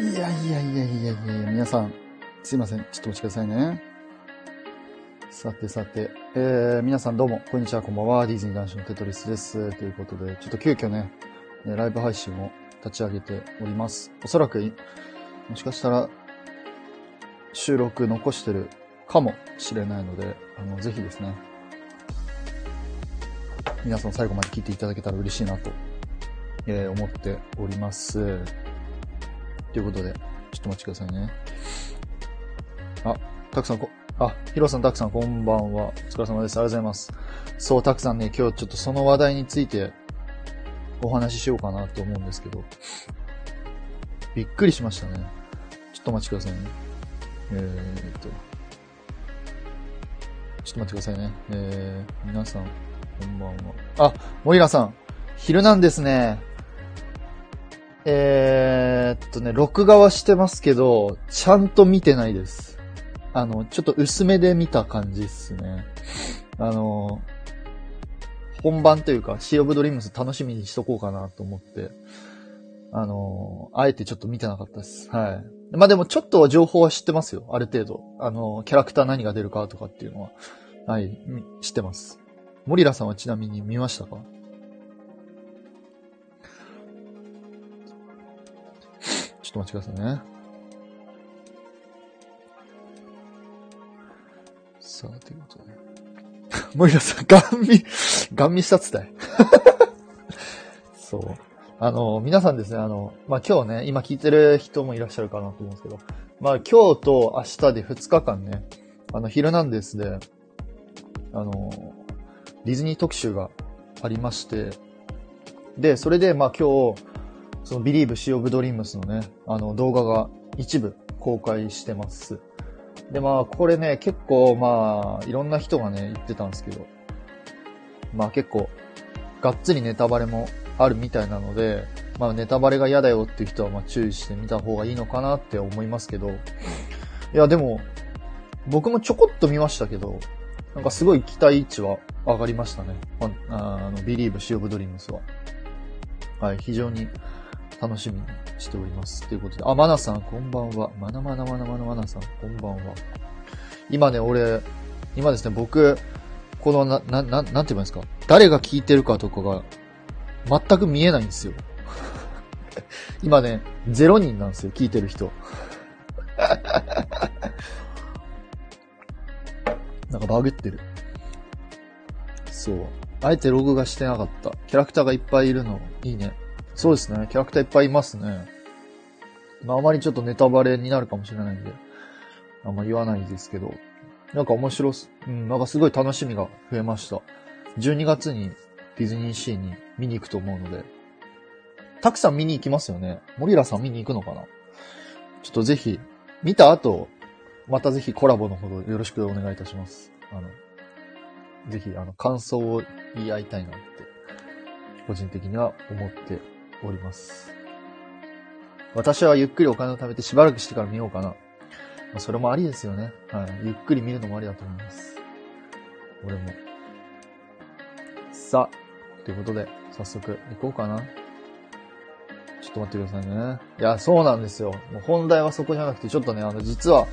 いやいやいやいやいやいや皆さん、すいません。ちょっとお待ちくださいね。さてさて、えー、皆さんどうも、こんにちは、こんばんは。ディズニー男子のテトリスです。ということで、ちょっと急遽ね、ねライブ配信を立ち上げております。おそらく、もしかしたら、収録残してるかもしれないので、あの、ぜひですね、皆さん最後まで聞いていただけたら嬉しいなと、えー思っております。ということで、ちょっと待ちくださいね。あ、たくさんこ、あ、ヒロさん、たくさん、こんばんは。お疲れ様です。ありがとうございます。そう、たくさんね、今日ちょっとその話題についてお話ししようかなと思うんですけど、びっくりしましたね。ちょっと待ちくださいね。えーっと、ちょっと待ってくださいね。えー、皆さん、こんばんは。あ、モイラさん、昼なんですね。えーっとね、録画はしてますけど、ちゃんと見てないです。あの、ちょっと薄めで見た感じっすね。あの、本番というか、シーオブドリームス楽しみにしとこうかなと思って、あの、あえてちょっと見てなかったです。はい。まあでもちょっとは情報は知ってますよ。ある程度。あの、キャラクター何が出るかとかっていうのは。はい、知ってます。モリラさんはちなみに見ましたか？ちょっと待ちくださいね。さあ、ということで。モリラさん、ガン見、ガン見したっつったい。そう。あの、皆さんですね、あの、まあ、今日ね、今聞いてる人もいらっしゃるかなと思うんですけど、まあ、今日と明日で2日間ね、あの、ヒルナンデスで、あの、ディズニー特集がありまして、で、それで、まあ、今日、その Believe Sea of Dreams のね、あの、動画が一部公開してます。で、まあ、これね、結構、まあ、いろんな人がね、言ってたんですけど、まあ結構、がっつりネタバレもあるみたいなので、まあネタバレが嫌だよっていう人は、まあ注意してみた方がいいのかなって思いますけど、いや、でも、僕もちょこっと見ましたけど、なんかすごい期待値は上がりましたね。ああの、Believe Sea of Dreams は。はい、非常に楽しみにしております。ということで、あ、マナさん、こんばんは。マナマナマナマナマナさん、こんばんは。今ね、俺、今ですね、僕、この、な、な、ななんて言えばいいんですか？誰が聞いてるかとかが、全く見えないんですよ。今ね、0人なんですよ、聞いてる人。なんかバグってる。そう。あえてログがしてなかった。キャラクターがいっぱいいるの、いいね。そうですね。キャラクターいっぱいいますね。まあ、あまりちょっとネタバレになるかもしれないんで、あんま言わないですけど。なんか面白す、うん、なんかすごい楽しみが増えました。12月にディズニーシーに見に行くと思うので。たくさん見に行きますよね。モリラさん見に行くのかな？ちょっとぜひ、見た後、またぜひコラボのほどよろしくお願いいたします。あの、ぜひ、あの、感想を言い合いたいなって、個人的には思っております。私はゆっくりお金を貯めてしばらくしてから見ようかな。まあ、それもありですよね。はい。ゆっくり見るのもありだと思います。俺も。さあ、ということで、早速行こうかな。ちょっと待ってくださいね。いや、そうなんですよ。もう本題はそこじゃなくて、ちょっとね、あの、実は、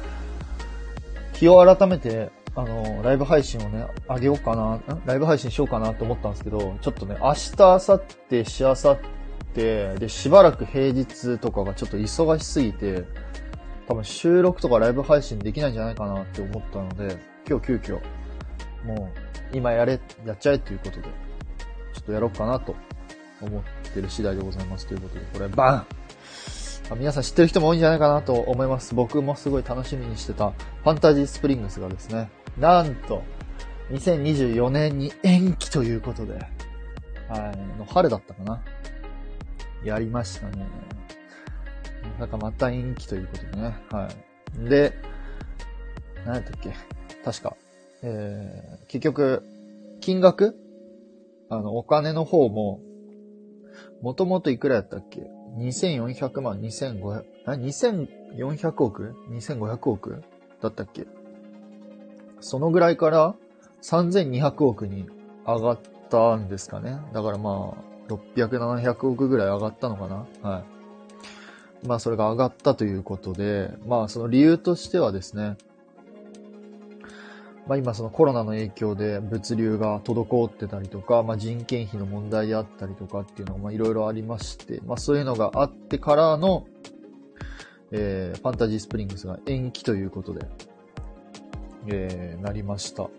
日を改めて、あの、ライブ配信をね、あげようかな、ライブ配信しようかなと思ったんですけど、ちょっとね、明日、明後日、しあさって、で、しばらく平日とかがちょっと忙しすぎて、多分収録とかライブ配信できないんじゃないかなって思ったので、今日急遽、もう、今やれ、やっちゃえっていうことで、ちょっとやろうかなと思ってる次第でございますということで、これ、バン皆さん知ってる人も多いんじゃないかなと思います。僕もすごい楽しみにしてた、ファンタジースプリングスがですね、なんと、2024年に延期ということで、はい、の春だったかな。やりましたね。なんかまた延期ということでね。はい。で、何やったっけ？確か。えー、結局、金額？あの、お金の方も、もともといくらやったっけ ?2400 万、2500、あ、2400億 ?2500 億だったっけ？そのぐらいから3200億に上がったんですかね。だからまあ、600、700億ぐらい上がったのかな？はい。まあそれが上がったということで、まあその理由としてはですね、まあ今そのコロナの影響で物流が滞ってたりとか、まあ人件費の問題であったりとかっていうのがまあいろいろありまして、まあそういうのがあってからの、えー、ファンタジースプリングスが延期ということで、えー、なりました。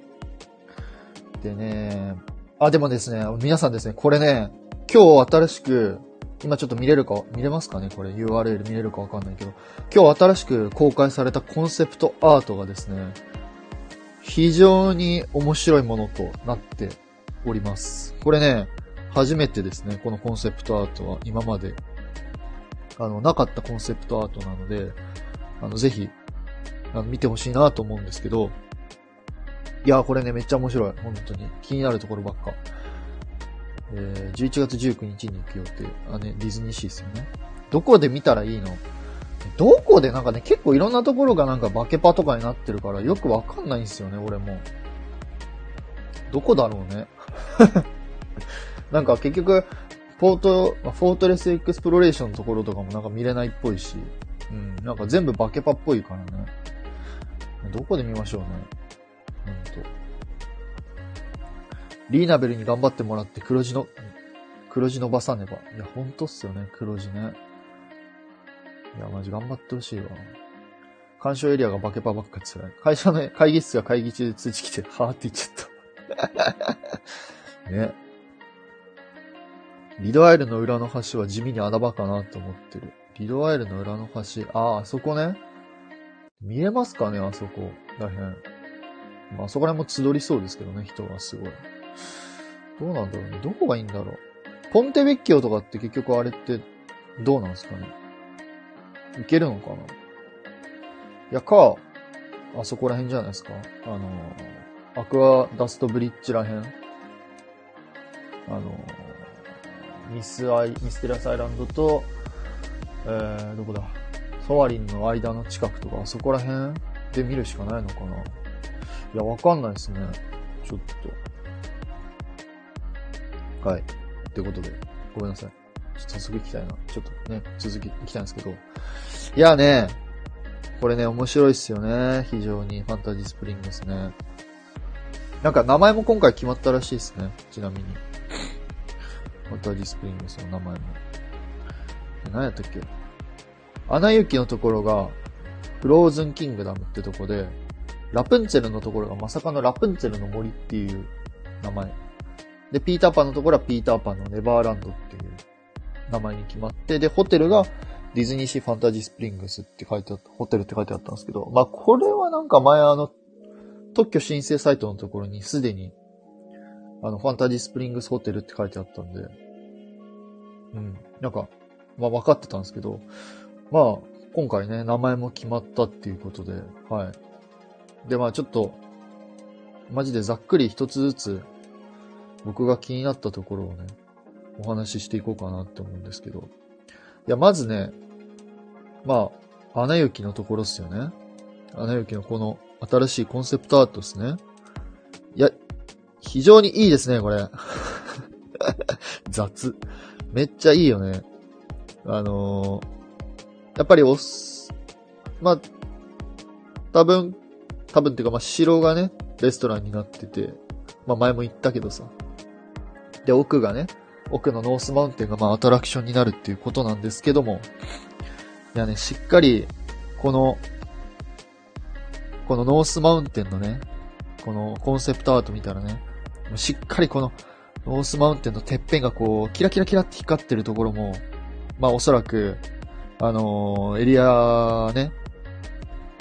でね、あ、でもですね、皆さんですね、これね、今日新しく、今ちょっと見れるか、見れますかね？これ URL 見れるかわかんないけど、今日新しく公開されたコンセプトアートがですね、非常に面白いものとなっております。これね、初めてですね、このコンセプトアートは。今まで、あの、なかったコンセプトアートなので、あの、ぜひ、あの、見てほしいなと思うんですけど、いや、これね、めっちゃ面白い。本当に。気になるところばっか。えー、11月19日に行く予定。あ、ね、ディズニーシーですよね。どこで見たらいいの？どこでなんかね、結構いろんなところがなんかバケパとかになってるからよくわかんないんですよね、俺も。どこだろうね。なんか結局、ポート、フォートレスエクスプロレーションのところとかもなんか見れないっぽいし、うん、なんか全部バケパっぽいからね。どこで見ましょうね。リーナベルに頑張ってもらって黒字の、黒字伸ばさねば。いや、ほんとっすよね、黒字ね。いや、マジ頑張ってほしいわ。干渉エリアがバケパばっか辛い。会社の会議室が会議中で通知来て、はーって言っちゃった。ね。リドアイルの裏の橋は地味に穴場かなと思ってる。リドアイルの裏の橋。ああ、あそこね。見えますかねあそこらへん。まあ、そこら辺も集りそうですけどね、人がすごい。どうなんだろうね。どこがいいんだろう。ポンテベッキオとかって結局あれってどうなんすかね。いけるのかないや、か、あそこら辺じゃないですか。あの、アクアダストブリッジら辺。あの、ミスアイ、ミステリアスアイランドと、えー、どこだ。ソアリンの間の近くとか、あそこら辺で見るしかないのかないや、わかんないですね。ちょっと。はい。ってことで、ごめんなさい。ちょっと早速行きたいな。ちょっとね、続き行きたいんですけど。いやね、これね、面白いっすよね。非常に、ファンタジースプリングですね。なんか名前も今回決まったらしいですね。ちなみに。ファンタジースプリングスの名前も。何やったっけ？アナ雪のところが、フローズンキングダムってとこで、ラプンツェルのところがまさかのラプンツェルの森っていう名前。で、ピーターパンのところはピーターパンのネバーランドっていう名前に決まって、で、ホテルがディズニーシーファンタジースプリングスって書いてあった、ホテルって書いてあったんですけど、まあ、これはなんか前あの、特許申請サイトのところにすでに、あの、ファンタジースプリングスホテルって書いてあったんで、うん、なんか、まあ分かってたんですけど、まあ、今回ね、名前も決まったっていうことで、はい。で、まあちょっと、マジでざっくり一つずつ、僕が気になったところをね、お話ししていこうかなって思うんですけど。いや、まずね、まあ、アナ雪のところっすよね。アナ雪のこの新しいコンセプトアートですね。いや、非常にいいですね、これ。雑。めっちゃいいよね。あのー、やっぱりおす、まあ、多分、多分っていうか、まあ、城がね、レストランになってて、まあ、前も言ったけどさ。で、奥がね、奥のノースマウンテンがまあアトラクションになるっていうことなんですけども、いやね、しっかり、この、このノースマウンテンのね、このコンセプトアート見たらね、しっかりこのノースマウンテンのてっぺんがこう、キラキラキラって光ってるところも、まあおそらく、あのー、エリアね、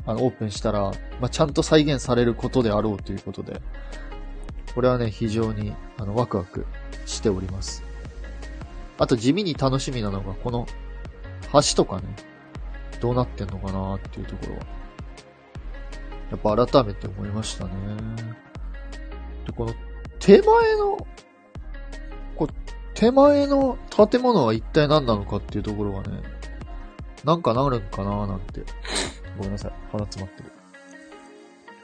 あの、オープンしたら、まあ、ちゃんと再現されることであろうということで、これはね、非常に、あの、ワクワクしております。あと地味に楽しみなのが、この、橋とかね、どうなってんのかなっていうところは。やっぱ改めて思いましたね。で、この手前の、こう手前の建物は一体何なのかっていうところがね、なんかなるんかななんて。ごめんなさい。鼻詰まってる。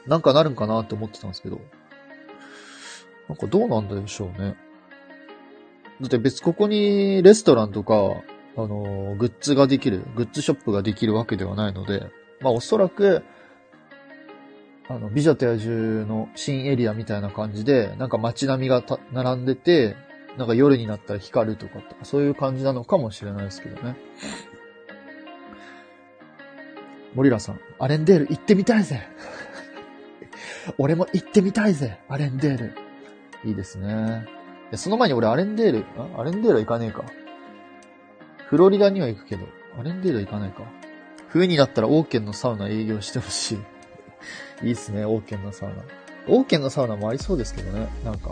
なんかなるんかなって思ってたんですけど。なんかどうなんでしょうね。だって別ここにレストランとか、あのグッズができる、グッズショップができるわけではないので、まあおそらく、あの、美女と野獣の新エリアみたいな感じで、なんか街並みが並んでて、なんか夜になったら光るとか、そういう感じなのかもしれないですけどね。森ラさん、アレンデール行ってみたいぜ 俺も行ってみたいぜアレンデール。いいですね。でその前に俺アレンデール、あ？アレンデールは行かねえか。フロリダには行くけど、アレンデールは行かないか。冬になったらオーケンのサウナ営業してほしい。いいっすね、オーケンのサウナ。オーケンのサウナもありそうですけどね、なんか。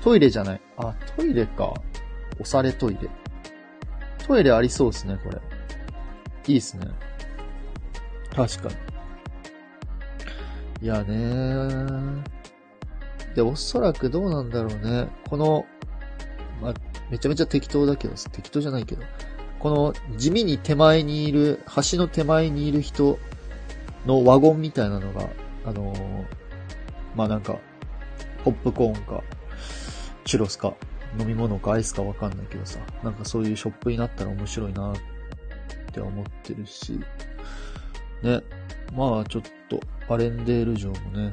トイレじゃない。あ、トイレか。押されトイレ。トイレありそうですね、これ。いいっすね。確かに。いやねー。で、おそらくどうなんだろうね。この、まあ、めちゃめちゃ適当だけど、適当じゃないけど。この地味に手前にいる、橋の手前にいる人のワゴンみたいなのが、あのーまあなんか、ポップコーンか、チュロスか、飲み物かアイスかわかんないけどさ、なんかそういうショップになったら面白いなって思ってるし、ね、まあちょっと、アレンデール城もね、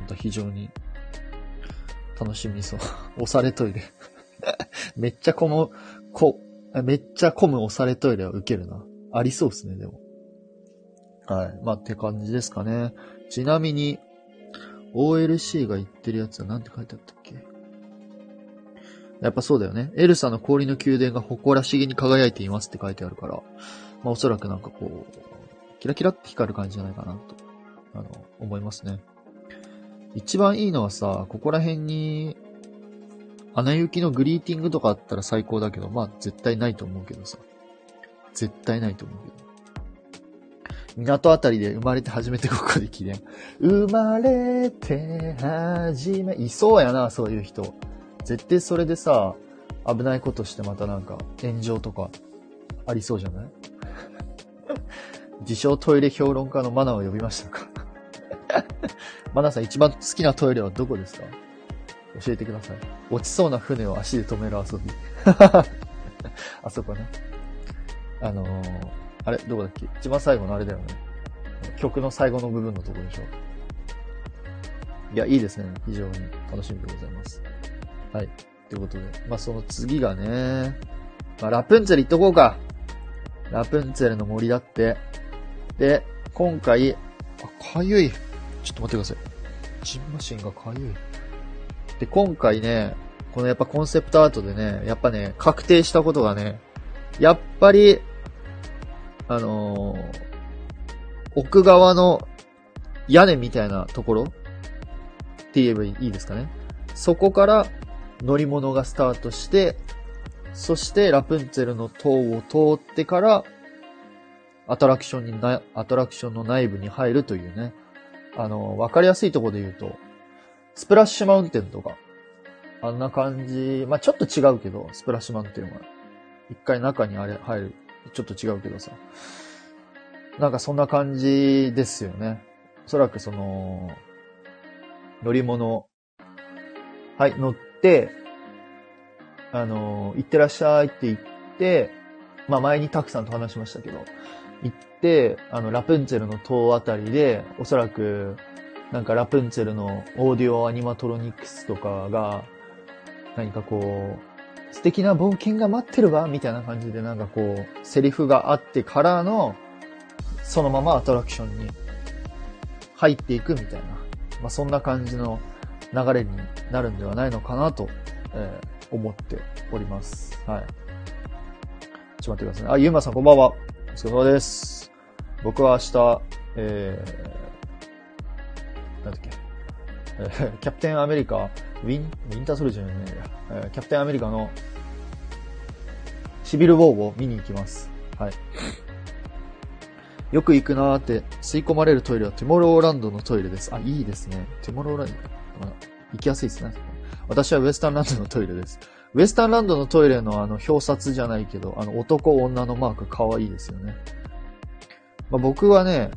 また非常に楽しみそう。押されトイレ。めっちゃこの、こ、めっちゃ混む押されトイレは受けるな。ありそうですね、でも。はい。まあ、って感じですかね。ちなみに、OLC が言ってるやつは何て書いてあったっけ？やっぱそうだよね。エルサの氷の宮殿が誇らしげに輝いていますって書いてあるから、まあおそらくなんかこう、キラキラって光る感じじゃないかなと、あの、思いますね。一番いいのはさ、ここら辺に、アナ雪のグリーティングとかあったら最高だけど、まあ絶対ないと思うけどさ。絶対ないと思うけど。港あたりで生まれて初めてここで記念。生まれて初め、いそうやな、そういう人。絶対それでさ、危ないことしてまたなんか炎上とかありそうじゃない？自称トイレ評論家のマナーを呼びましたか？マナさん一番好きなトイレはどこですか？教えてください。落ちそうな船を足で止める遊び。あそこね。あのー、あれどこだっけ？一番最後のあれだよね。曲の最後の部分のとこでしょ。いや、いいですね。非常に楽しみでございます。はい。ということで。まあ、その次がね、まあ、ラプンツェル行っとこうか。ラプンツェルの森だって。で、今回、あ、かゆい。ちょっと待ってください。ジンマシンがかゆい。で、今回ね、このやっぱコンセプトアートでね、やっぱね、確定したことがね、やっぱり、あのー、奥側の屋根みたいなところって言えばいいですかね。そこから乗り物がスタートして、そしてラプンツェルの塔を通ってから、アトラクションにな、アトラクションの内部に入るというね。あの、わかりやすいところで言うと、スプラッシュマウンテンとか、あんな感じ、まあ、ちょっと違うけど、スプラッシュマウンテンは。一回中にあれ入る。ちょっと違うけどさ。なんかそんな感じですよね。おそらくその、乗り物、はい、乗って、あの、行ってらっしゃいって言って、まあ前にたくさんと話しましたけど、行って、あの、ラプンツェルの塔あたりで、おそらく、なんかラプンツェルのオーディオアニマトロニクスとかが、何かこう、素敵な冒険が待ってるわみたいな感じでなんかこう、セリフがあってからの、そのままアトラクションに入っていくみたいな、まあそんな感じの流れになるんではないのかなと、えー、思っております。はい。ちょっと待ってくださいね。あ、ゆうまさんこんばんは。お疲れ様です。僕は明日、えー、なんだっけ、えー、キャプテンアメリカ、ウィン、ウィンターソルジャーじゃないや、えー、キャプテンアメリカのシビルウォーを見に行きます。はい。よく行くなーって、吸い込まれるトイレはティモローランドのトイレです。あ、いいですね。ティモローランド。行きやすいですね。私はウエスタンランドのトイレです。ウエスタンランドのトイレのあの表札じゃないけど、あの男女のマーク可愛いですよね。まあ、僕はね、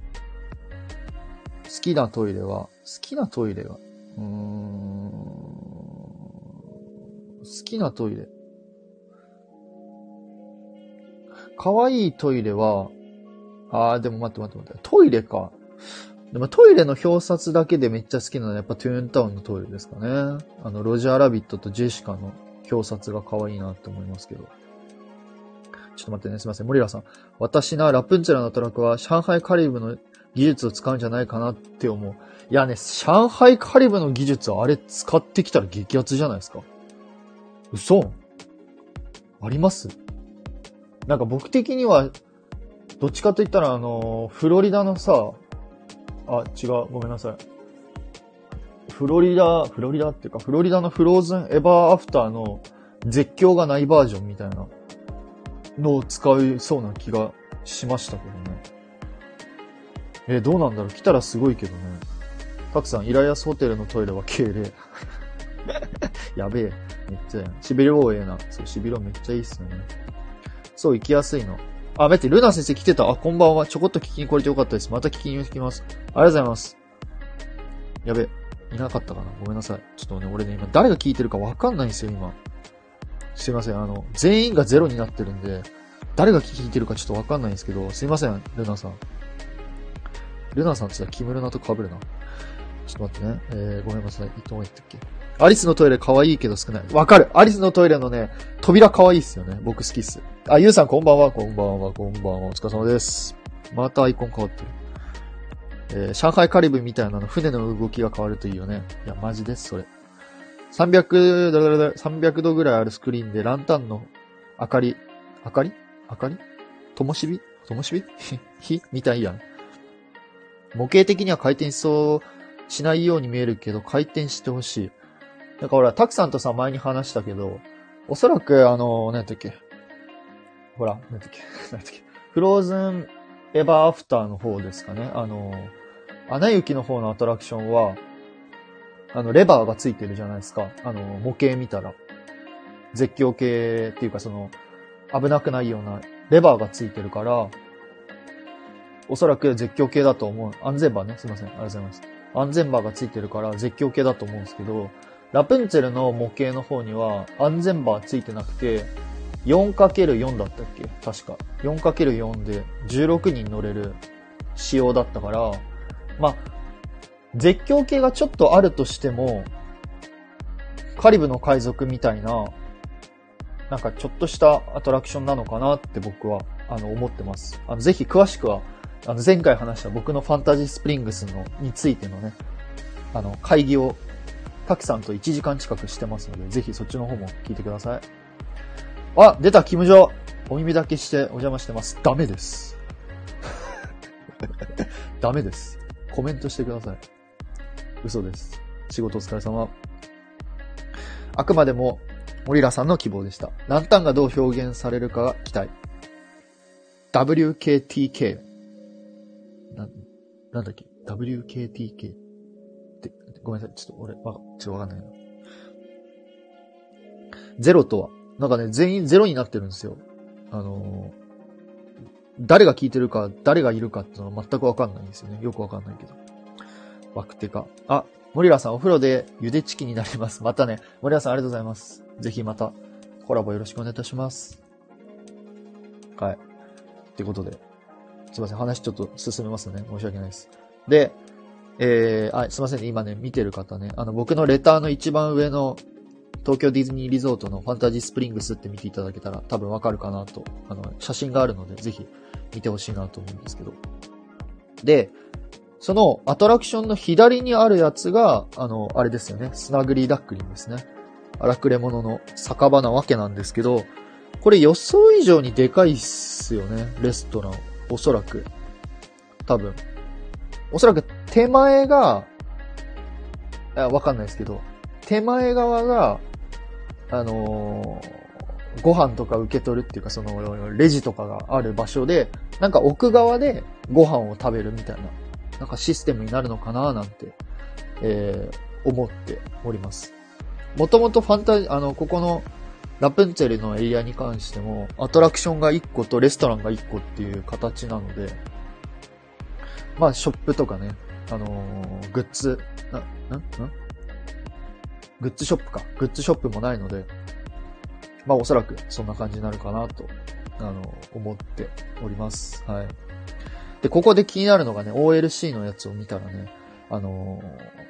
好きなトイレは、好きなトイレは、うーん、好きなトイレ。可愛いトイレは、あー、でも待って待って待って、トイレか。でもトイレの表札だけでめっちゃ好きなのはやっぱトゥーンタウンのトイレですかね。あの、ロジャーラビットとジェシカの表札が可愛いなって思いますけど。ちょっと待ってね、すいません。森ラさん。私な、ラプンツェルのトラックは上海カリブの技術を使うんじゃないかなって思う。いやね、上海カリブの技術はあれ使ってきたら激アツじゃないですか。嘘あります？なんか僕的には、どっちかと言ったらあの、フロリダのさ、あ、違う、ごめんなさい。フロリダ、フロリダっていうか、フロリダのフローズンエバーアフターの絶叫がないバージョンみたいなのを使いそうな気がしましたけどね。え、どうなんだろう？来たらすごいけどね。たくさん、イライアスホテルのトイレは敬礼。やべえ。めっちゃやん。シビローええな。そう、シビロめっちゃいいっすよね。そう、行きやすいの。あ、待って、ルナ先生来てた。あ、こんばんは。ちょこっと聞きに来れてよかったです。また聞きに来ます。ありがとうございます。やべえ。いなかったかな？ごめんなさい。ちょっとね、俺ね、今誰が聞いてるかわかんないんですよ、今。すいません。あの、全員がゼロになってるんで、誰が聞いてるかちょっとわかんないんですけど、すいません、ルナさん。ルナさんって言ったらキムルナと被るな。ちょっと待ってね。えー、ごめんなさい。いつも言ったっけ？アリスのトイレ可愛いけど少ない。わかる。アリスのトイレのね、扉可愛いっすよね。僕好きっす。あ、ゆうさんこんばんは。こんばんは。こんばんは。お疲れ様です。またアイコン変わってる。えー、上海カリブみたいなの、船の動きが変わるといいよね。いや、マジです、それ。300度、300度ぐらいあるスクリーンでランタンの明かり、明かり？明かり？灯火？灯火？火？みたいやん。模型的には回転しそうしないように見えるけど、回転してほしい。だからほら、たくさんとさ、前に話したけど、おそらく、あの、何やったっけ？ほら、何やったっけ？何やったっけ？フローズンエバーアフターの方ですかね。あの、アナ雪の方のアトラクションは、あの、レバーがついてるじゃないですか。あの、模型見たら。絶叫系っていうかその、危なくないようなレバーがついてるから、おそらく絶叫系だと思う。安全バーね。すいません。ありがとうございます。安全バーがついてるから絶叫系だと思うんですけど、ラプンツェルの模型の方には安全バーついてなくて、4×4 だったっけ？確か。4×4 で16人乗れる仕様だったから、まあ、絶叫系がちょっとあるとしても、カリブの海賊みたいな、なんかちょっとしたアトラクションなのかなって僕は、あの、思ってます。あの、ぜひ詳しくは、あの、前回話した僕のファンタジースプリングスの、についてのね、あの、会議を、たくさんと1時間近くしてますので、ぜひそっちの方も聞いてください。あ、出た、キムジョお耳だけしてお邪魔してます。ダメです。ダメです。コメントしてください。嘘です。仕事お疲れ様。あくまでも、森ラさんの希望でした。ランタンがどう表現されるかが期待。WKTK。な、なんだっけ ?WKTK って、ごめんなさい。ちょっと俺、わ、ちょっとわかんないな。ゼロとは、なんかね、全員ゼロになってるんですよ。あの、誰が聞いてるか、誰がいるかっていうのは全くわかんないんですよね。よくわかんないけど。ワクテか。あ、森ラさんお風呂で茹でチキンになります。またね。森ラさんありがとうございます。ぜひまたコラボよろしくお願いいたします。はい。ってことで。すいません。話ちょっと進めますね。申し訳ないです。で、えー、あ、すいませんね。今ね、見てる方ね。あの、僕のレターの一番上の東京ディズニーリゾートのファンタジースプリングスって見ていただけたら多分わかるかなと。あの、写真があるのでぜひ見てほしいなと思うんですけど。で、そのアトラクションの左にあるやつが、あの、あれですよね。スナグリーダックリンですね。荒くれ者の酒場なわけなんですけど、これ予想以上にでかいっすよね。レストラン。おそらく。多分。おそらく手前が、わかんないですけど、手前側が、あのー、ご飯とか受け取るっていうか、その、レジとかがある場所で、なんか奥側でご飯を食べるみたいななんかシステムになるのかななんて、えー、思っております。もともとファンタジー、あの、ここのラプンツェルのエリアに関しても、アトラクションが1個とレストランが1個っていう形なので、まあ、ショップとかね、あのー、グッズ、な、な、なグッズショップか。グッズショップもないので、まあおそらくそんな感じになるかなとあの、思っております。はい。で、ここで気になるのがね、OLC のやつを見たらね、あのー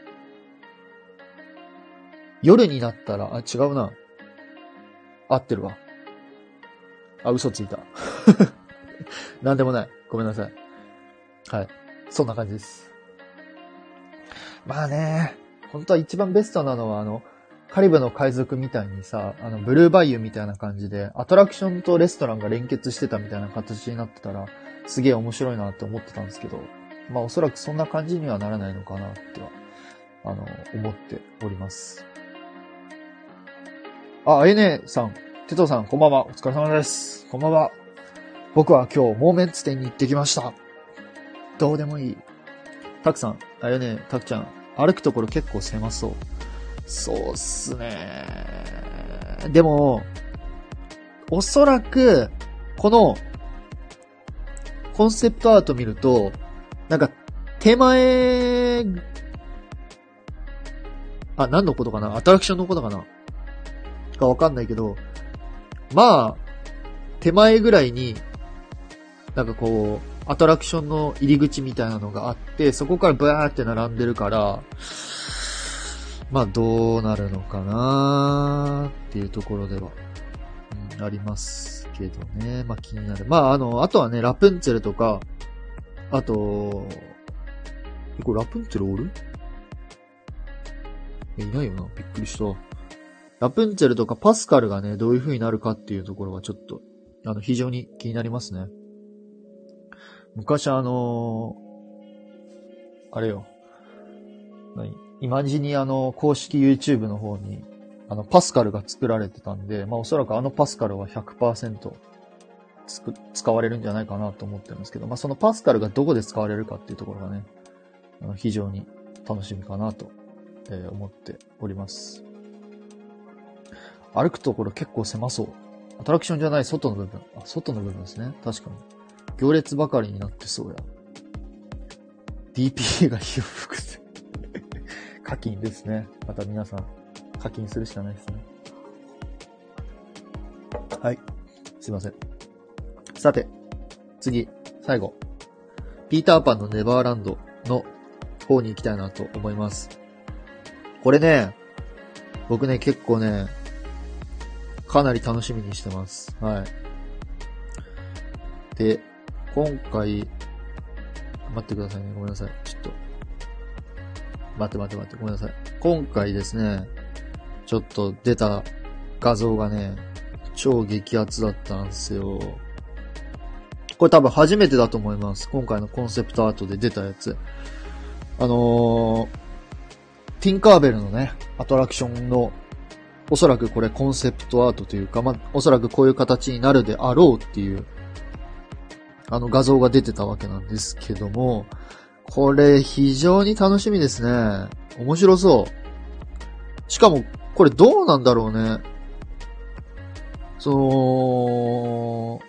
夜になったら、あ、違うな。合ってるわ。あ、嘘ついた。なんでもない。ごめんなさい。はい。そんな感じです。まあね、本当は一番ベストなのは、あの、カリブの海賊みたいにさ、あの、ブルーバイユみたいな感じで、アトラクションとレストランが連結してたみたいな形になってたら、すげえ面白いなって思ってたんですけど、まあおそらくそんな感じにはならないのかなっては、あの、思っております。あ、あゆねさん、テトさん、こんばんは。お疲れ様です。こんばんは。僕は今日、モーメンツ店に行ってきました。どうでもいい。たくさん、あゆね、たくちゃん、歩くところ結構狭そう。そうっすね。でも、おそらく、この、コンセプトアート見ると、なんか、手前、あ、何のことかな？アトラクションのことかな？かわかんないけど、まあ、手前ぐらいに、なんかこう、アトラクションの入り口みたいなのがあって、そこからブワーって並んでるから、まあどうなるのかなーっていうところでは、うん、ありますけどね。まあ気になる。まああの、あとはね、ラプンツェルとか、あと、えこれラプンツェルおる？え、いないよな。びっくりした。ラプンツェルとかパスカルがね、どういう風になるかっていうところはちょっと、あの、非常に気になりますね。昔あのあれよ。何？イマジニアの公式 YouTube の方に、あの、パスカルが作られてたんで、まあおそらくあのパスカルは100%つく使われるんじゃないかなと思ってるんですけど、まあそのパスカルがどこで使われるかっていうところがね、あの非常に楽しみかなと、えー思っております。歩くところ結構狭そう。アトラクションじゃない外の部分。あ、外の部分ですね。確かに。行列ばかりになってそうや。DPA が火を吹くって。課金ですね。また皆さん、課金するしかないですね。はい。すいません。さて、次、最後。ピーターパンのネバーランドの方に行きたいなと思います。これね、僕ね、結構ね、かなり楽しみにしてます。はい。で、今回、待ってくださいね。ごめんなさい。ちょっと。待って待って待って。ごめんなさい。今回ですね、ちょっと出た画像がね、超激アツだったんですよ。これ多分初めてだと思います。今回のコンセプトアートで出たやつ。あのー、ティンカーベルのね、アトラクションのおそらくこれコンセプトアートというか、ま、おそらくこういう形になるであろうっていう、あの画像が出てたわけなんですけども、これ非常に楽しみですね。面白そう。しかも、これどうなんだろうね。その、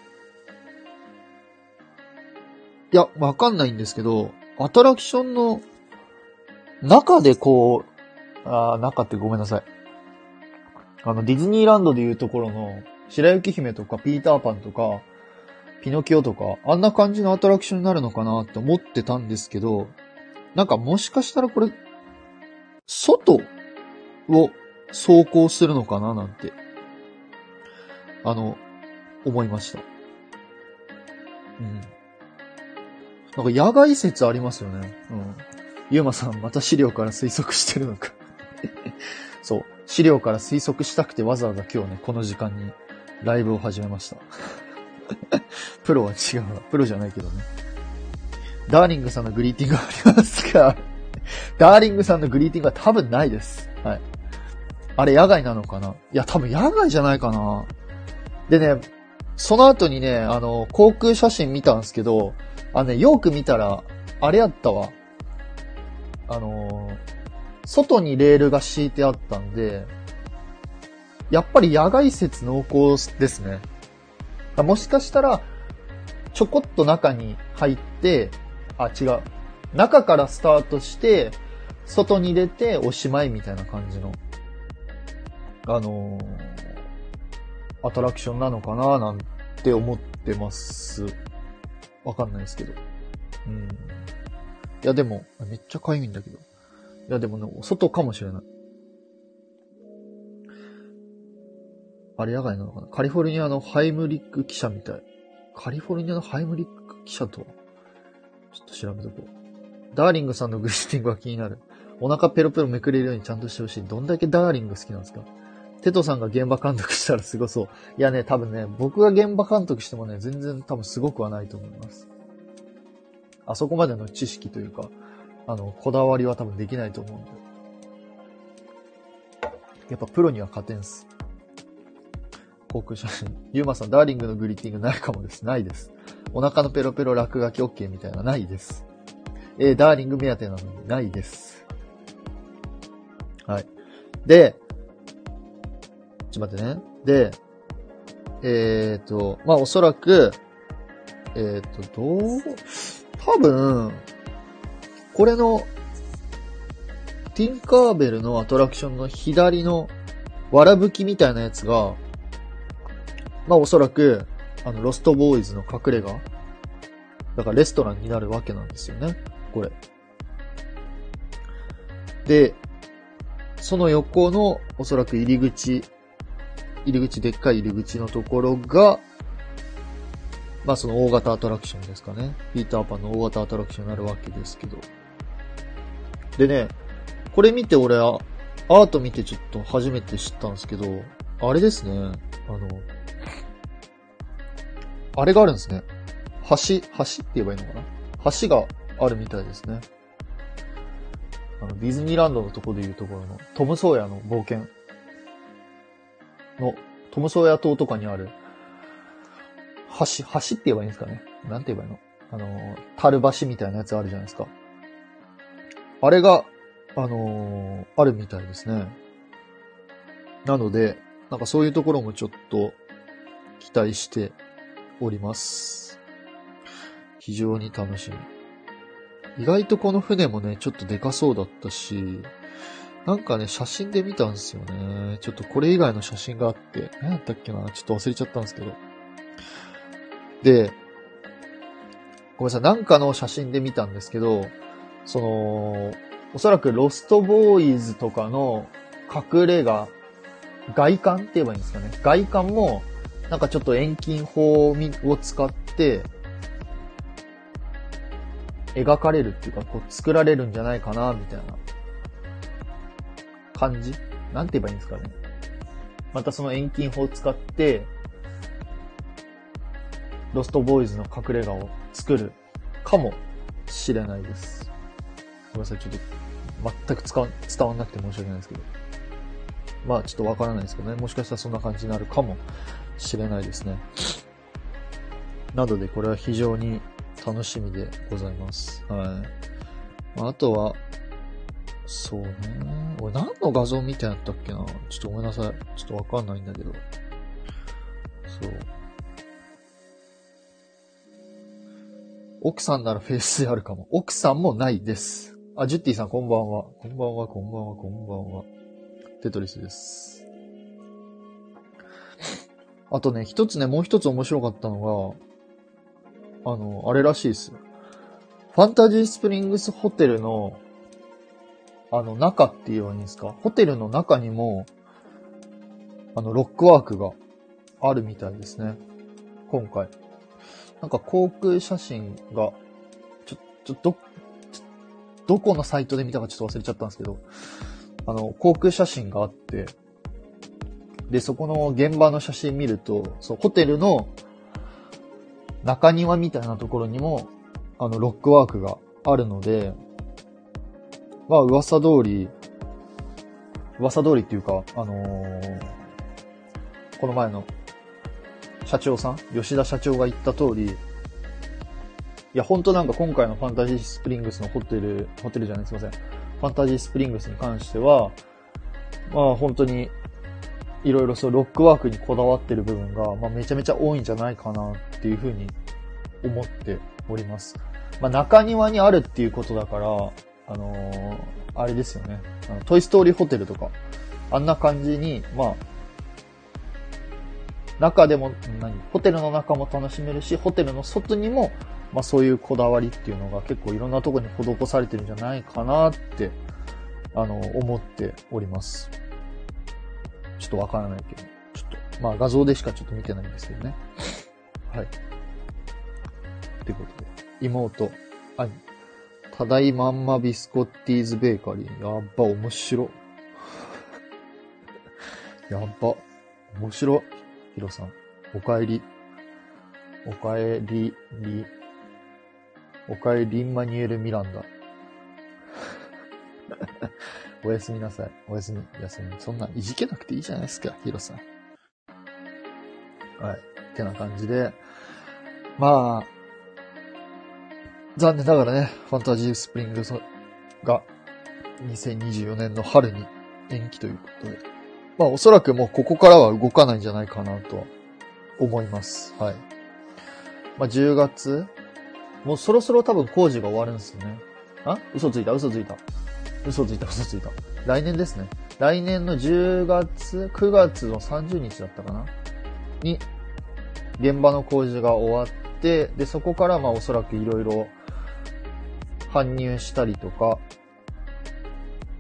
いや、わかんないんですけど、アトラクションの中でこう、あー中ってごめんなさい。あの、ディズニーランドでいうところの、白雪姫とかピーターパンとか、ピノキオとか、あんな感じのアトラクションになるのかなって思ってたんですけど、なんかもしかしたらこれ、外を走行するのかななんて、あの、思いました。うん。なんか野外説ありますよね。うん。ゆうまさん、また資料から推測してるのか。そう。資料から推測したくてわざわざ今日ね、この時間にライブを始めました。プロは違うわ。プロじゃないけどね。ダーリングさんのグリーティングありますか？ダーリングさんのグリーティングは多分ないです。はい。あれ野外なのかな？いや、多分野外じゃないかな。でね、その後にね、あの、航空写真見たんですけど、あのね、よく見たら、あれやったわ。あの外にレールが敷いてあったんで、やっぱり野外説濃厚ですね。もしかしたら、ちょこっと中に入って、あ、違う。中からスタートして、外に出ておしまいみたいな感じの、あのーアトラクションなのかななんて思ってます。わかんないですけど。うん。いや、でも、めっちゃかゆいんだけど。いや、でもね、外かもしれない。あれ野外なのかな？カリフォルニアのハイムリック記者みたい。カリフォルニアのハイムリック記者とは？ちょっと調べとこう。ダーリングさんのグリーティングが気になる。お腹ペロペロめくれるようにちゃんとしてほしい。どんだけダーリング好きなんですか？テトさんが現場監督したらすごそう。いやね、多分ね、僕が現場監督してもね、全然多分すごくはないと思います。あそこまでの知識というか、あの、こだわりは多分できないと思うんで。やっぱプロには勝てんす。航空写真。ゆうまさん、ダーリングのグリーティングないかもです。ないです。お腹のペロペロ落書き OK みたいな、ないです。えーダーリング目当てなのに、ないです。はい。で、ちょっと待ってね。で、えっ、ー、と、まあ、おそらく、えっ、ー、と、どう、多分、これの、ティンカーベルのアトラクションの左の、わらぶきみたいなやつが、まあおそらく、あの、ロストボーイズの隠れ家だからレストランになるわけなんですよね。これ。で、その横の、おそらく入り口、入り口、でっかい入り口のところが、まあその大型アトラクションですかね。ピーターパンの大型アトラクションになるわけですけど。でね、これ見て俺は、アート見てちょっと初めて知ったんですけど、あれですね、あの、あれがあるんですね。橋、橋って言えばいいのかな？橋があるみたいですね。あの、ディズニーランドのとこでいうところの、トム・ソーヤの冒険の、トム・ソーヤ島とかにある、橋、橋って言えばいいんですかね？なんて言えばいいの？あの、樽橋みたいなやつあるじゃないですか。あれが、あのーあるみたいですね。なので、なんかそういうところもちょっと期待しております。非常に楽しみ。意外とこの船もね、ちょっとでかそうだったし、なんかね、写真で見たんですよね。ちょっとこれ以外の写真があって、何やったっけな？ちょっと忘れちゃったんですけど。で、ごめんなさい、なんかの写真で見たんですけど、その、おそらくロストボーイズとかの隠れ家、外観って言えばいいんですかね。外観も、なんかちょっと遠近法を使って、描かれるっていうか、こう作られるんじゃないかな、みたいな感じ？なんて言えばいいんですかね。またその遠近法を使って、ロストボーイズの隠れ家を作るかもしれないです。ごめんなさい、ちょっと全く使わ伝わんなくて申し訳ないですけど。まあちょっとわからないですけどね。もしかしたらそんな感じになるかもしれないですね。なのでこれは非常に楽しみでございます。はい。まあ、あとは、そうね。俺何の画像見てやったっけな？ちょっとごめんなさい。ちょっとわかんないんだけど。そう。奥さんならフェイスであるかも。奥さんもないです。あ、ジュッティさんこんばんは。こんばんは、こんばんは、こんばんは。テトリスです。あとね、一つね、もう一つ面白かったのが、あの、あれらしいです。ファンタジースプリングスホテルの、あの、中っていいんですか？ホテルの中にも、あの、ロックワークがあるみたいですね。今回。なんか航空写真が、ちょ、ちょ、ど、どこのサイトで見たかちょっと忘れちゃったんですけど、あの、航空写真があって、で、そこの現場の写真見ると、そう、ホテルの中庭みたいなところにも、あの、ロックワークがあるので、まあ、噂通り、噂通りっていうか、あのーこの前の社長さん、吉田社長が言った通り、いや、ほんとなんか今回のファンタジースプリングスのホテル、ホテルじゃない、すいません。ファンタジースプリングスに関しては、まあ本当に、いろいろそう、ロックワークにこだわってる部分が、まあめちゃめちゃ多いんじゃないかなっていうふうに思っております。まあ中庭にあるっていうことだから、あのーあれですよね。あのトイストーリーホテルとか、あんな感じに、まあ、中でも、何？ホテルの中も楽しめるし、ホテルの外にも、まあそういうこだわりっていうのが結構いろんなとこに施されてるんじゃないかなって、あの、思っております。ちょっとわからないけど。ちょっと、まあ画像でしかちょっと見てないんですけどね。はい。ということで、妹、兄、ただいまんまビスコッティーズベーカリー。やっば、面白。やっば、面白。ヒロさん、おかえり。おかえり、り、おかえりマニュエル・ミランダ。おやすみなさい。おやすみ、休み。そんないじけなくていいじゃないですか、ヒロさん。はい。ってな感じで、まあ、残念ながらね、ファンタジースプリングが2024年の春に延期ということで、まあおそらくもうここからは動かないんじゃないかなと思います。はい。まあ10月？もうそろそろ多分工事が終わるんですよね。あ？嘘ついた、嘘ついた。嘘ついた、嘘ついた。来年ですね。来年の10月、9月の30日だったかな？に、現場の工事が終わって、で、そこからまあおそらくいろいろ搬入したりとか、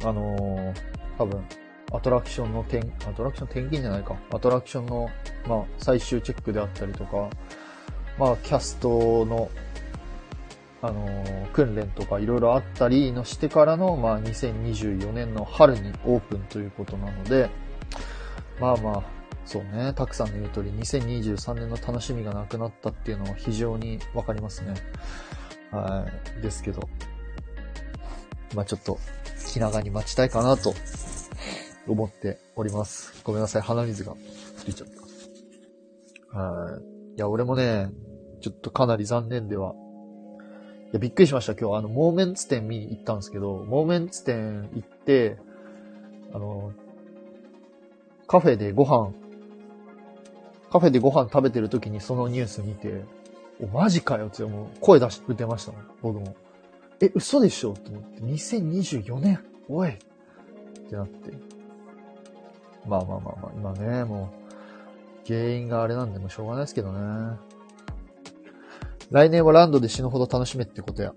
あのー、多分、アトラクションの点、アトラクション点検じゃないか。アトラクションの、まあ、最終チェックであったりとか、まあ、キャストの、あの、訓練とかいろいろあったりのしてからの、まあ、2024年の春にオープンということなので、まあまあ、そうね、たくさんの言う通り、2023年の楽しみがなくなったっていうのは非常にわかりますね。はい。ですけど。まあちょっと、気長に待ちたいかなと、思っております。ごめんなさい、鼻水が出ちゃった。はい。いや、俺もね、ちょっとかなり残念では。いや、びっくりしました。今日、あの、モーメンツ店見に行ったんですけど、モーメンツ店行って、あの、カフェでご飯、カフェでご飯食べてる時にそのニュース見て、お、マジかよってもう声出して出ましたもん、僕も。え、嘘でしょと思って、2024年おいってなって。まあまあまあまあ、今ね、もう、原因があれなんでもしょうがないですけどね。来年はランドで死ぬほど楽しめってことや。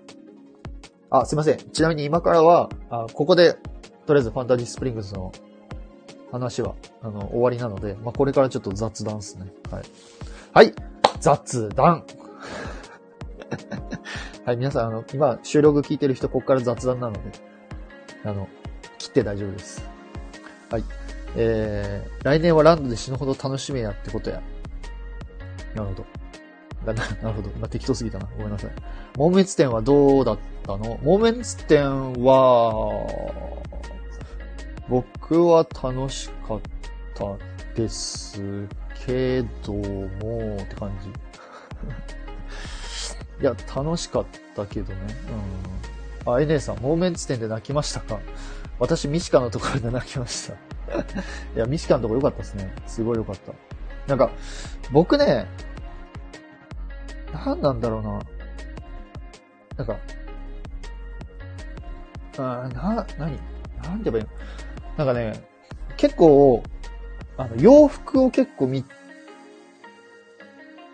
あ、すいません。ちなみに今からは、あここで、とりあえずファンタジースプリングスの話は、あの、終わりなので、まあ、これからちょっと雑談っすね。はい。はい、雑談 はい、皆さん、あの、今、収録聞いてる人、ここから雑談なので、あの、切って大丈夫です。はい。えー、来年はランドで死ぬほど楽しめやってことや。なるほど。ななるほど。今適当すぎたな。ごめんなさい。モーメンツ店はどうだったの？モーメンツ店は、僕は楽しかったですけども、って感じ。いや、楽しかったけどね。うん。あ、エネさん、モーメンツ店で泣きましたか？私、ミシカのところで泣きました。いや、ミシカのところ良かったですね。すごい良かった。なんか、僕ね、何なんだろうな。なんか、あな、なになんて言えばいいの？なんかね、結構、あの、洋服を結構見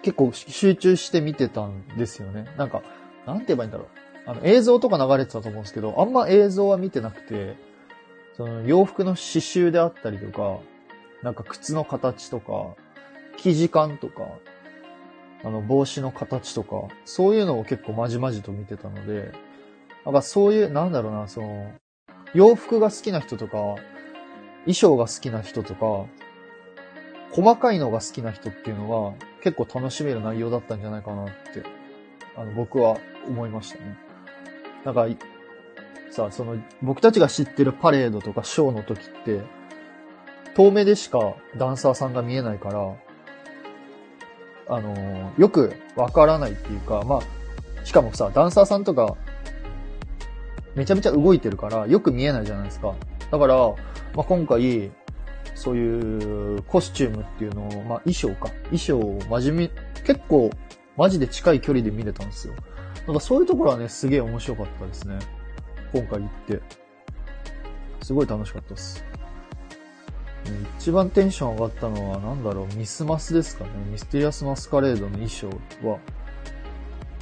結構集中して見てたんですよね。なんか、なんて言えばいいんだろう。あの、映像とか流れてたと思うんですけど、あんま映像は見てなくて、その洋服の刺繍であったりとか、なんか靴の形とか、生地感とか、あの、帽子の形とか、そういうのを結構まじまじと見てたので、なんかそういう、なんだろうな、その、洋服が好きな人とか、衣装が好きな人とか、細かいのが好きな人っていうのは結構楽しめる内容だったんじゃないかなって、あの、僕は思いましたね。なんか、さ、その、僕たちが知ってるパレードとかショーの時って、遠目でしかダンサーさんが見えないから、あの、よくわからないっていうか、まあ、しかもさ、ダンサーさんとか、めちゃめちゃ動いてるから、よく見えないじゃないですか。だから、まあ、今回、そういうコスチュームっていうのを、まあ衣装か。衣装を真面目、結構マジで近い距離で見れたんですよ。なんかそういうところはね、すげえ面白かったですね。今回行って。すごい楽しかったです。一番テンション上がったのは、なんだろう、ミスマスですかね。ミステリアスマスカレードの衣装は、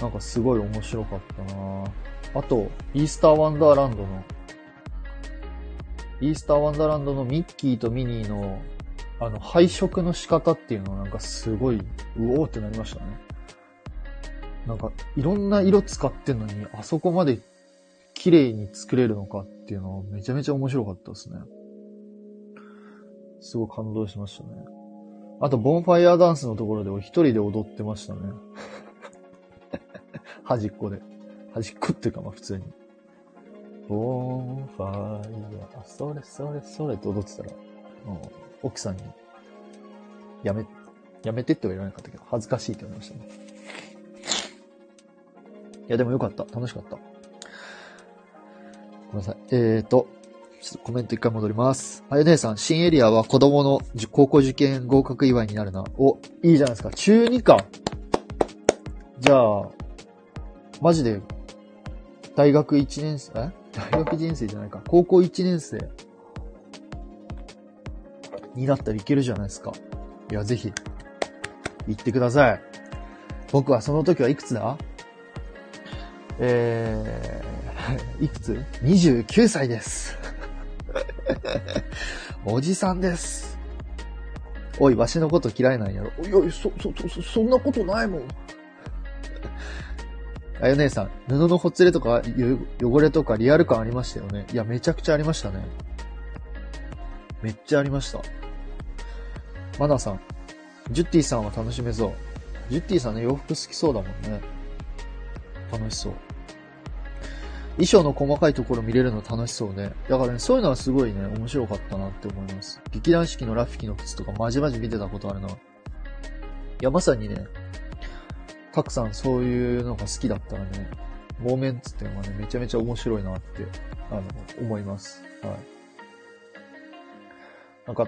なんかすごい面白かったなあと、イースターワンダーランドの、イースターワンダーランドのミッキーとミニーの、あの、配色の仕方っていうのはなんかすごい、うおーってなりましたね。なんか、いろんな色使ってんのに、あそこまで綺麗に作れるのかっていうのはめちゃめちゃ面白かったですね。すごい感動しましたね。あと、ボンファイアダンスのところで一人で踊ってましたね。端っこで。端っこっていうか、まあ普通に。ボンファイア、それそれそれって踊ってたら、うん、奥さんに、やめ、やめてっては言わなかったけど、恥ずかしいって言われましたね。いや、でもよかった。楽しかった。ごめんなさい。えーと、ちょっとコメント一回戻ります。あゆ姉さん、新エリアは子供の高校受験合格祝いになるな。お、いいじゃないですか。中2か。じゃあ、マジで、大学1年生、え？大学1年生じゃないか。高校1年生になったらいけるじゃないですか。いや、ぜひ、行ってください。僕はその時はいくつだ？えー、いくつ ?29 歳です。おじさんです。おい、わしのこと嫌いなんやろ？いや、そ、そ、そ、そんなことないもん。あゆ姉さん、布のほつれとか汚れとかリアル感ありましたよね。いや、めちゃくちゃありましたね。めっちゃありました。マナさん、ジュッティさんは楽しめそう。ジュッティさんね、洋服好きそうだもんね。楽しそう。衣装の細かいところ見れるの楽しそうね。だからね、そういうのはすごいね、面白かったなって思います。劇団四季のラフィキの靴とかまじまじ見てたことあるな。いや、まさにね、たくさんそういうのが好きだったらね、モーメンツっていうのはね、めちゃめちゃ面白いなって、あの、思います。はい。なんか、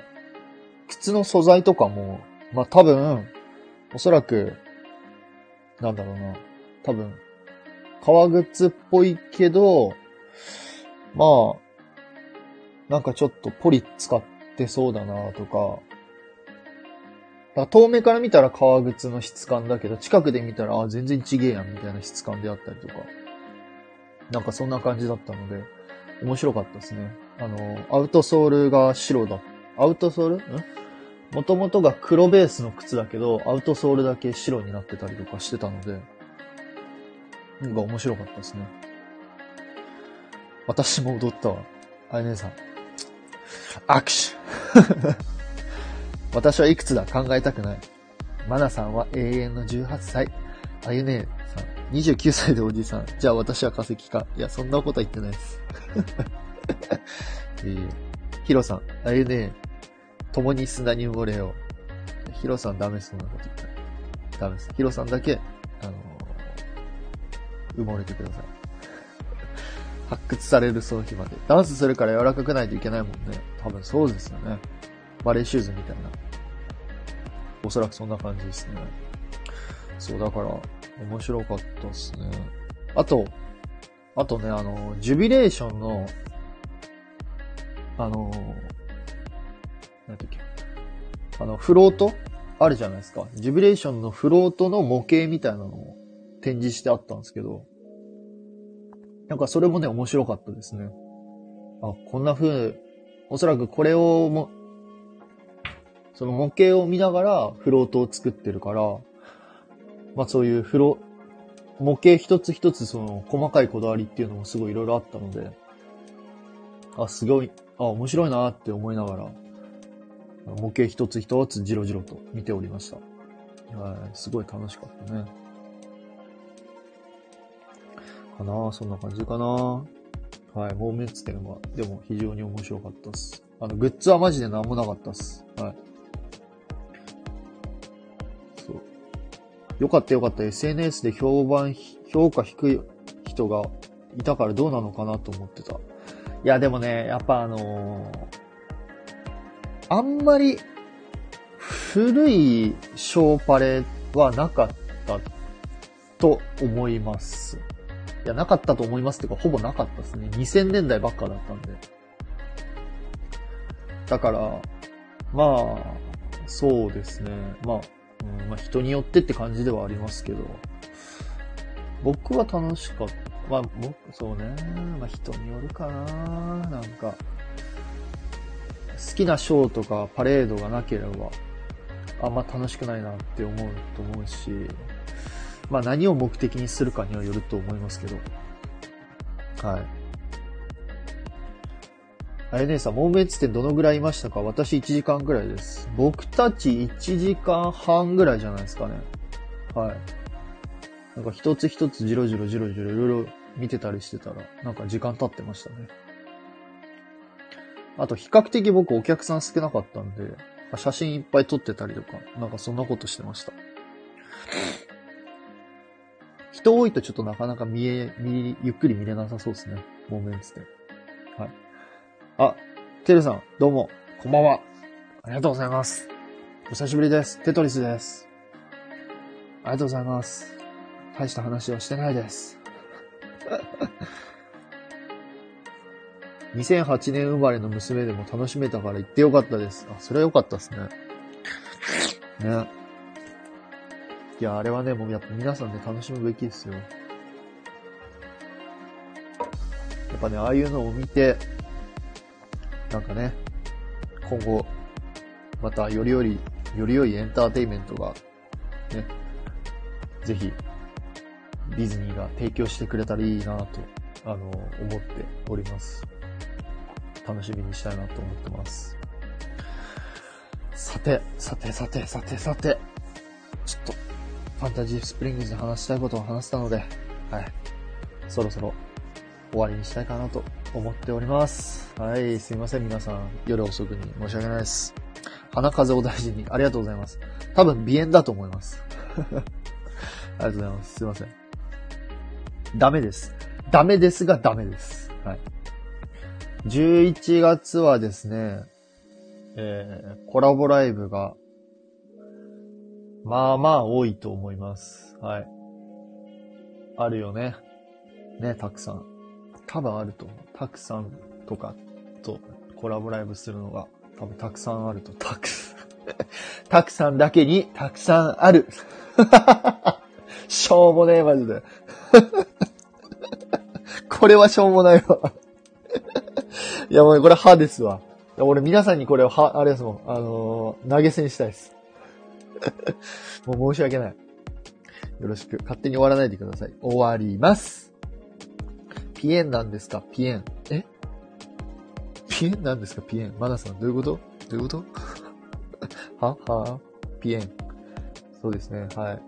靴の素材とかも、まあ、多分、おそらく、なんだろうな、多分、革靴っぽいけど、まあ、なんかちょっとポリ使ってそうだなとか、か遠目から見たら革靴の質感だけど、近くで見たら、あ、全然ちげえやんみたいな質感であったりとか、なんかそんな感じだったので、面白かったですね。あの、アウトソールが白だ。アウトソール？ん？もともとが黒ベースの靴だけど、アウトソールだけ白になってたりとかしてたので、なんか面白かったですね。私も踊ったわ。あやねさん。握手 私はいくつだ考えたくない。マナさんは永遠の18歳。あゆねさん、29歳でおじさん。じゃあ私は化石か。いや、そんなことは言ってないです。えー、ヒロさん、あゆね共に砂に埋もれよう。ヒロさんダメそんなこと言ったら。ダメです。ヒロさんだけ、あの埋もれてください。発掘されるその日まで。ダンスするから柔らかくないといけないもんね。多分そうですよね。バレーシューズみたいな。おそらくそんな感じですね。そう、だから、面白かったっすね。あと、あとね、あの、ジュビレーションの、あの、なんだっけ、あの、フロート？あるじゃないですか。ジュビレーションのフロートの模型みたいなのを展示してあったんですけど、なんかそれもね、面白かったですね。あ、こんな風、おそらくこれをも、その模型を見ながらフロートを作ってるから、まあそういうフロ、模型一つ一つその細かいこだわりっていうのもすごいいろいろあったので、あ、すごい、あ、面白いなって思いながら、模型一つ一つじろじろと見ておりました。はい、すごい楽しかったね。かなそんな感じかなはい、モーメンツ展は、でも非常に面白かったっす。あの、グッズはマジで何もなかったっす。はい。そう。よかったよかった。SNS で評判、評価低い人がいたからどうなのかなと思ってた。いや、でもね、やっぱあのー、あんまり古いショーパレはなかったと思います。いや、なかったと思いますっていうか、ほぼなかったですね。2000年代ばっかだったんで。だから、まあ、そうですね。まあ、うん、まあ人によってって感じではありますけど、僕は楽しかった。まあ、僕、そうね。まあ人によるかな。なんか、好きなショーとかパレードがなければ、あんま楽しくないなって思うと思うし、まあ何を目的にするかにはよると思いますけど。はい。あれ姉さん、モーメンツ店どのぐらいいましたか？私1時間ぐらいです。僕たち1時間半ぐらいじゃないですかね。はい。なんか一つ一つじろじろじろじろいろいろ見てたりしてたら、なんか時間経ってましたね。あと比較的僕お客さん少なかったんで、写真いっぱい撮ってたりとか、なんかそんなことしてました。人多いとちょっとなかなか見え、見、ゆっくり見れなさそうですね。モーメンツで。はい。あ、てるさん、どうも、こんばんは。ありがとうございます。お久しぶりです。テトリスです。ありがとうございます。大した話はしてないです。2008年生まれの娘でも楽しめたから行ってよかったです。あ、それはよかったですね。ね。いや、あれはね、もうやっぱ皆さんで、ね、楽しむべきですよ。やっぱね、ああいうのを見て、なんかね、今後、またよりより、より良いエンターテイメントが、ね、ぜひ、ディズニーが提供してくれたらいいなと、あの、思っております。楽しみにしたいなと思ってます。さて、さて、さて、さて、さて、ファンタジースプリングスで話したいことを話したので、はい。そろそろ終わりにしたいかなと思っております。はい、すいません、皆さん。夜遅くに申し訳ないです。鼻風を大事に、ありがとうございます。多分、鼻炎だと思います。ありがとうございます。すいません。ダメです。ダメですがダメです。はい。11月はですね、えー、コラボライブが、まあまあ多いと思います。はい。あるよね。ね、たくさん。多分あると思う。たくさんとかとコラボライブするのが多分たくさんあると。たくさん。たくさんだけにたくさんある。しょうもねえ、マジで。これはしょうもないわ。いや、もうこれ歯ですわ。俺皆さんにこれを歯、あれですもん。あのー、投げ銭したいです。もう申し訳ない。よろしく。勝手に終わらないでください。終わります。ピエンなんですか？ピエン。え？ピエンなんですか？ピエン。マナさん、どういうこと？どういうこと？は？は？ピエン。そうですね。はい。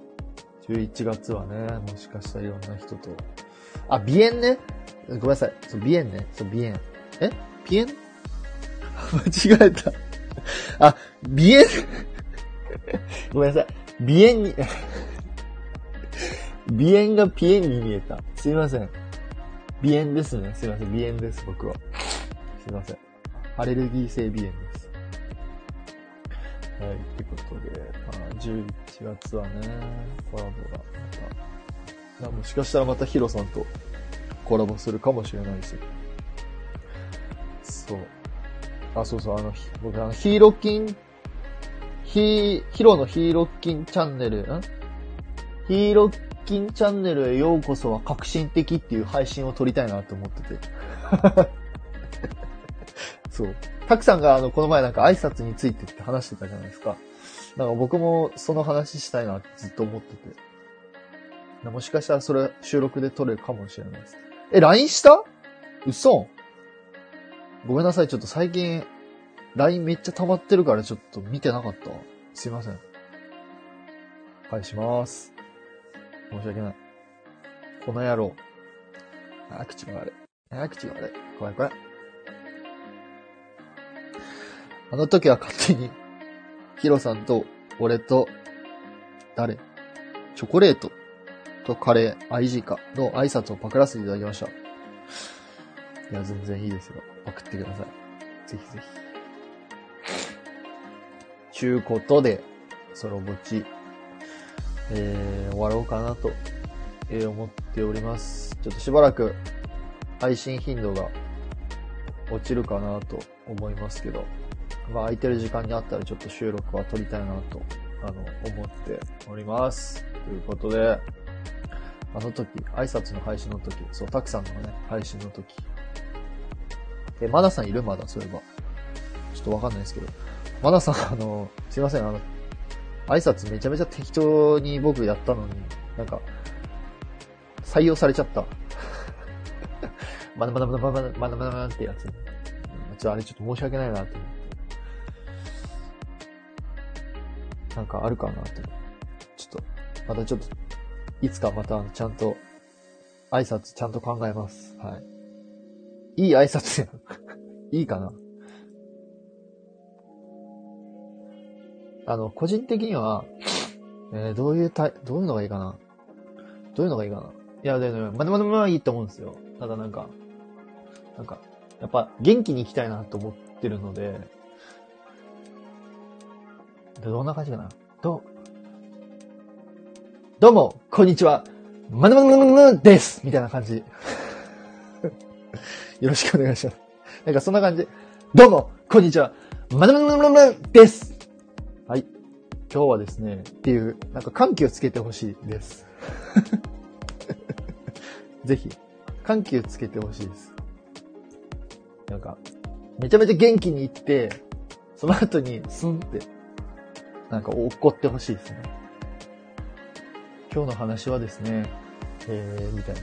11月はね、もしかしたらいろんな人と。あ、鼻炎ね。ごめんなさい。そう、鼻炎ね。そう、鼻炎。え？ピエン？間違えた。あ、鼻炎ごめんなさい。鼻炎に鼻炎がピエンに見えた。すいません。鼻炎ですね。すいません。鼻炎です、僕は。すいません。アレルギー性鼻炎です。はい。ということで、まあ、11月はね、コラボがまた、もしかしたらまたヒロさんとコラボするかもしれないし。そう。あ、そうそう、あの、僕、あの、ヒーローキン、ヒー、ヒロのヒーローキンチャンネル、ん？ヒーローキンチャンネルへようこそは革新的っていう配信を撮りたいなと思ってて。そう。たくさんがあの、この前なんか挨拶についてって話してたじゃないですか。なんか僕もその話したいなってずっと思ってて。もしかしたらそれ収録で撮れるかもしれないです。え、LINE した？嘘ごめんなさい、ちょっと最近、LINE めっちゃ溜まってるからちょっと見てなかった。すいません。返します。申し訳ない。この野郎。あ、口が悪い。あ、口が悪い。怖い怖い。あの時は勝手に、ヒロさんと、俺と、誰？チョコレートとカレー、アイジーカの挨拶をパクらせていただきました。いや、全然いいですよ。パクってください。ぜひぜひ。ちゅうことで、ソロぼち、えー、終わろうかなと、えー、思っております。ちょっとしばらく配信頻度が落ちるかなと思いますけど、まあ空いてる時間にあったらちょっと収録は撮りたいなと、あの、思っております。ということで、あの時、挨拶の配信の時、そう、たくさんのね、配信の時。え、まださんいる？まだ、そういえば。ちょっとわかんないですけど。マナさん、あの、すいません、あの、挨拶めちゃめちゃ適当に僕やったのに、なんか、採用されちゃった。まだまだまだまだまだまだまだってやつ。ちょっとあれちょっと申し訳ないなって思って。なんかあるかなって。ちょっと、またちょっと、いつかまたちゃんと、挨拶ちゃんと考えます。はい。いい挨拶やん。いいかなあの、個人的には、えーどういうた、どういうのがいいかな？どういうのがいいかな？いや、でも、まだまだまだいいと思うんですよ。ただなんか、なんか、やっぱ元気に行きたいなと思ってるので、どんな感じかな？どう、どうも、こんにちは。まだまだまだまですみたいな感じ。よろしくお願いします。なんかそんな感じ、どうも、こんにちは。まだまだまだまだです。今日はですね、っていう、なんか緩急をつけてほしいです。ぜひ、緩急つけてほしいです。なんか、めちゃめちゃ元気に行って、その後にスンって、なんか怒ってほしいですね。今日の話はですね、えー、みたいな。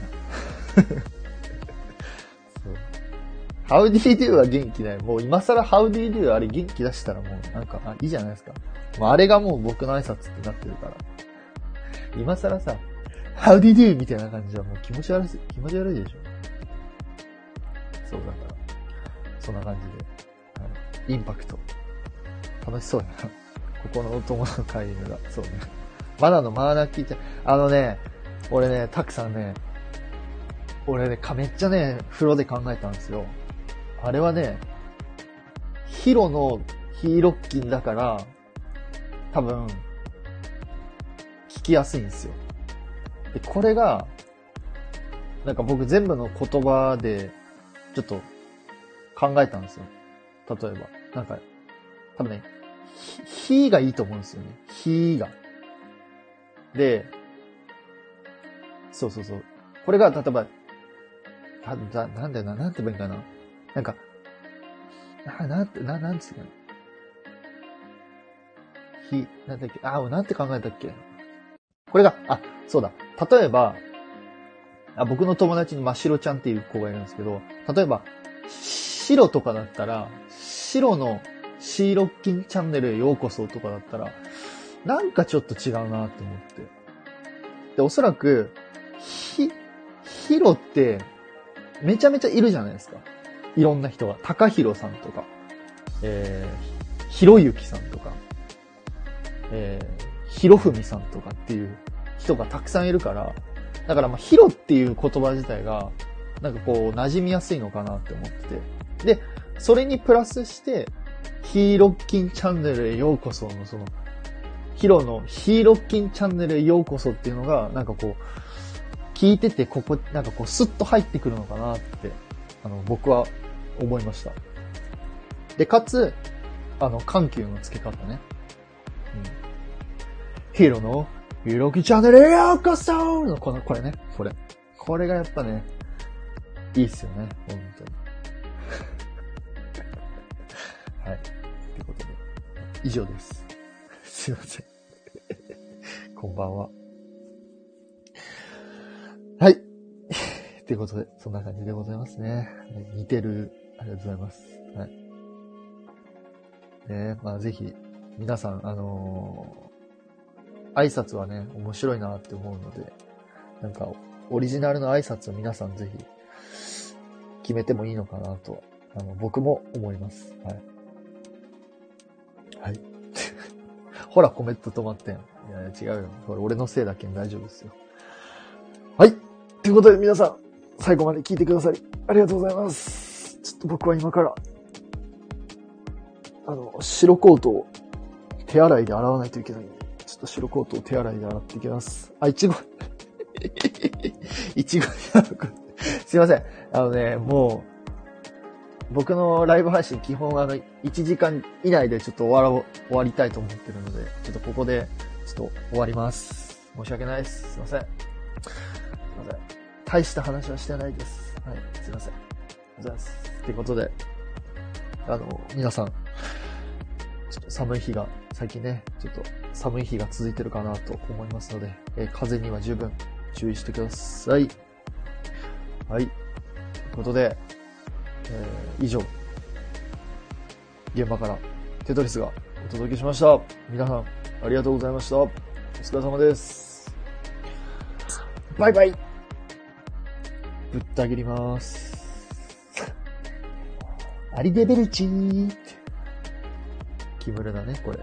ハウディドゥは元気だよ。もう今更ハウディドゥあれ元気出したらもうなんか、あ、いいじゃないですか。もうあれがもう僕の挨拶ってなってるから。今更さ、ハウディドゥみたいな感じはもう気持ち悪い、気持ち悪いでしょ。そうだから。そんな感じで。はい、インパクト。楽しそうやな。ここのお友の会話が。そうね。まだのマーナ聞いて、あのね、俺ね、たくさんね、俺ね、かめっちゃね、風呂で考えたんですよ。あれはね、ヒロのヒーロッキンだから、多分、聞きやすいんですよ。で、これが、なんか僕全部の言葉で、ちょっと考えたんですよ。例えば。なんか、多分ね、ひ、ひがいいと思うんですよね。ひが。で、そうそうそう。これが、例えば、な、ななんだよな、なんて言えばいいかな。なんか、な、なんて、な、なんつうの？ひ、なんだっけ、あ、なんて考えたっけ？これが、あ、そうだ。例えば、あ僕の友達に真っ白ちゃんっていう子がいるんですけど、例えば、白とかだったら、白のシーロッキンチャンネルへようこそとかだったら、なんかちょっと違うなって思って。で、おそらく、ひ、ヒロって、めちゃめちゃいるじゃないですか。いろんな人が。高弘さんとか、えー、ひろゆきさんとか、えー、ひろふみさんとかっていう人がたくさんいるから、だからまあ、ヒロっていう言葉自体が、なんかこう、馴染みやすいのかなって思ってて。で、それにプラスして、ヒーロッキンチャンネルへようこそのその、ヒロのヒーロッキンチャンネルへようこそっていうのが、なんかこう、聞いてて、ここ、なんかこう、スッと入ってくるのかなって、あの、僕は思いました。で、かつ、あの、緩急の付け方ね。うん。ヒーローの、ヒーロキチャンネルへようこその、この、これね、これ。これがやっぱね、いいっすよね、本当に。はい。ということで、以上です。すいません。こんばんは。はい。ということで、そんな感じでございますね。似てる、ありがとうございます。はい。ねまあぜひ、皆さん、あのー挨拶はね、面白いなって思うので、なんか、オリジナルの挨拶を皆さんぜひ、決めてもいいのかなと、あの、僕も思います。はい。はい。ほら、コメント止まってん。いやいや、違うよ。これ俺のせいだけん大丈夫ですよ。はい。ということで皆さん、最後まで聞いてくださり、ありがとうございます。ちょっと僕は今から、あの、白コートを手洗いで洗わないといけないんで、ちょっと白コートを手洗いで洗っていきます。あ、いちご、いちご、すいません。あのね、もう僕のライブ配信基本あの、1時間以内でちょっと終わろ、終わりたいと思ってるので、ちょっとここで、ちょっと終わります。申し訳ないです。すいません。すいません。大した話はしてないです。はい、すいません。ありがとうございます。ということで、あの、皆さん、ちょっと寒い日が、最近ね、ちょっと寒い日が続いてるかなと思いますので、えー風には十分注意してください。はい。ということで、えー以上、現場からテトリスがお届けしました。皆さん、ありがとうございました。お疲れ様です。バイバイぶった切ります。アリデベルチーって。キムルだね、これ。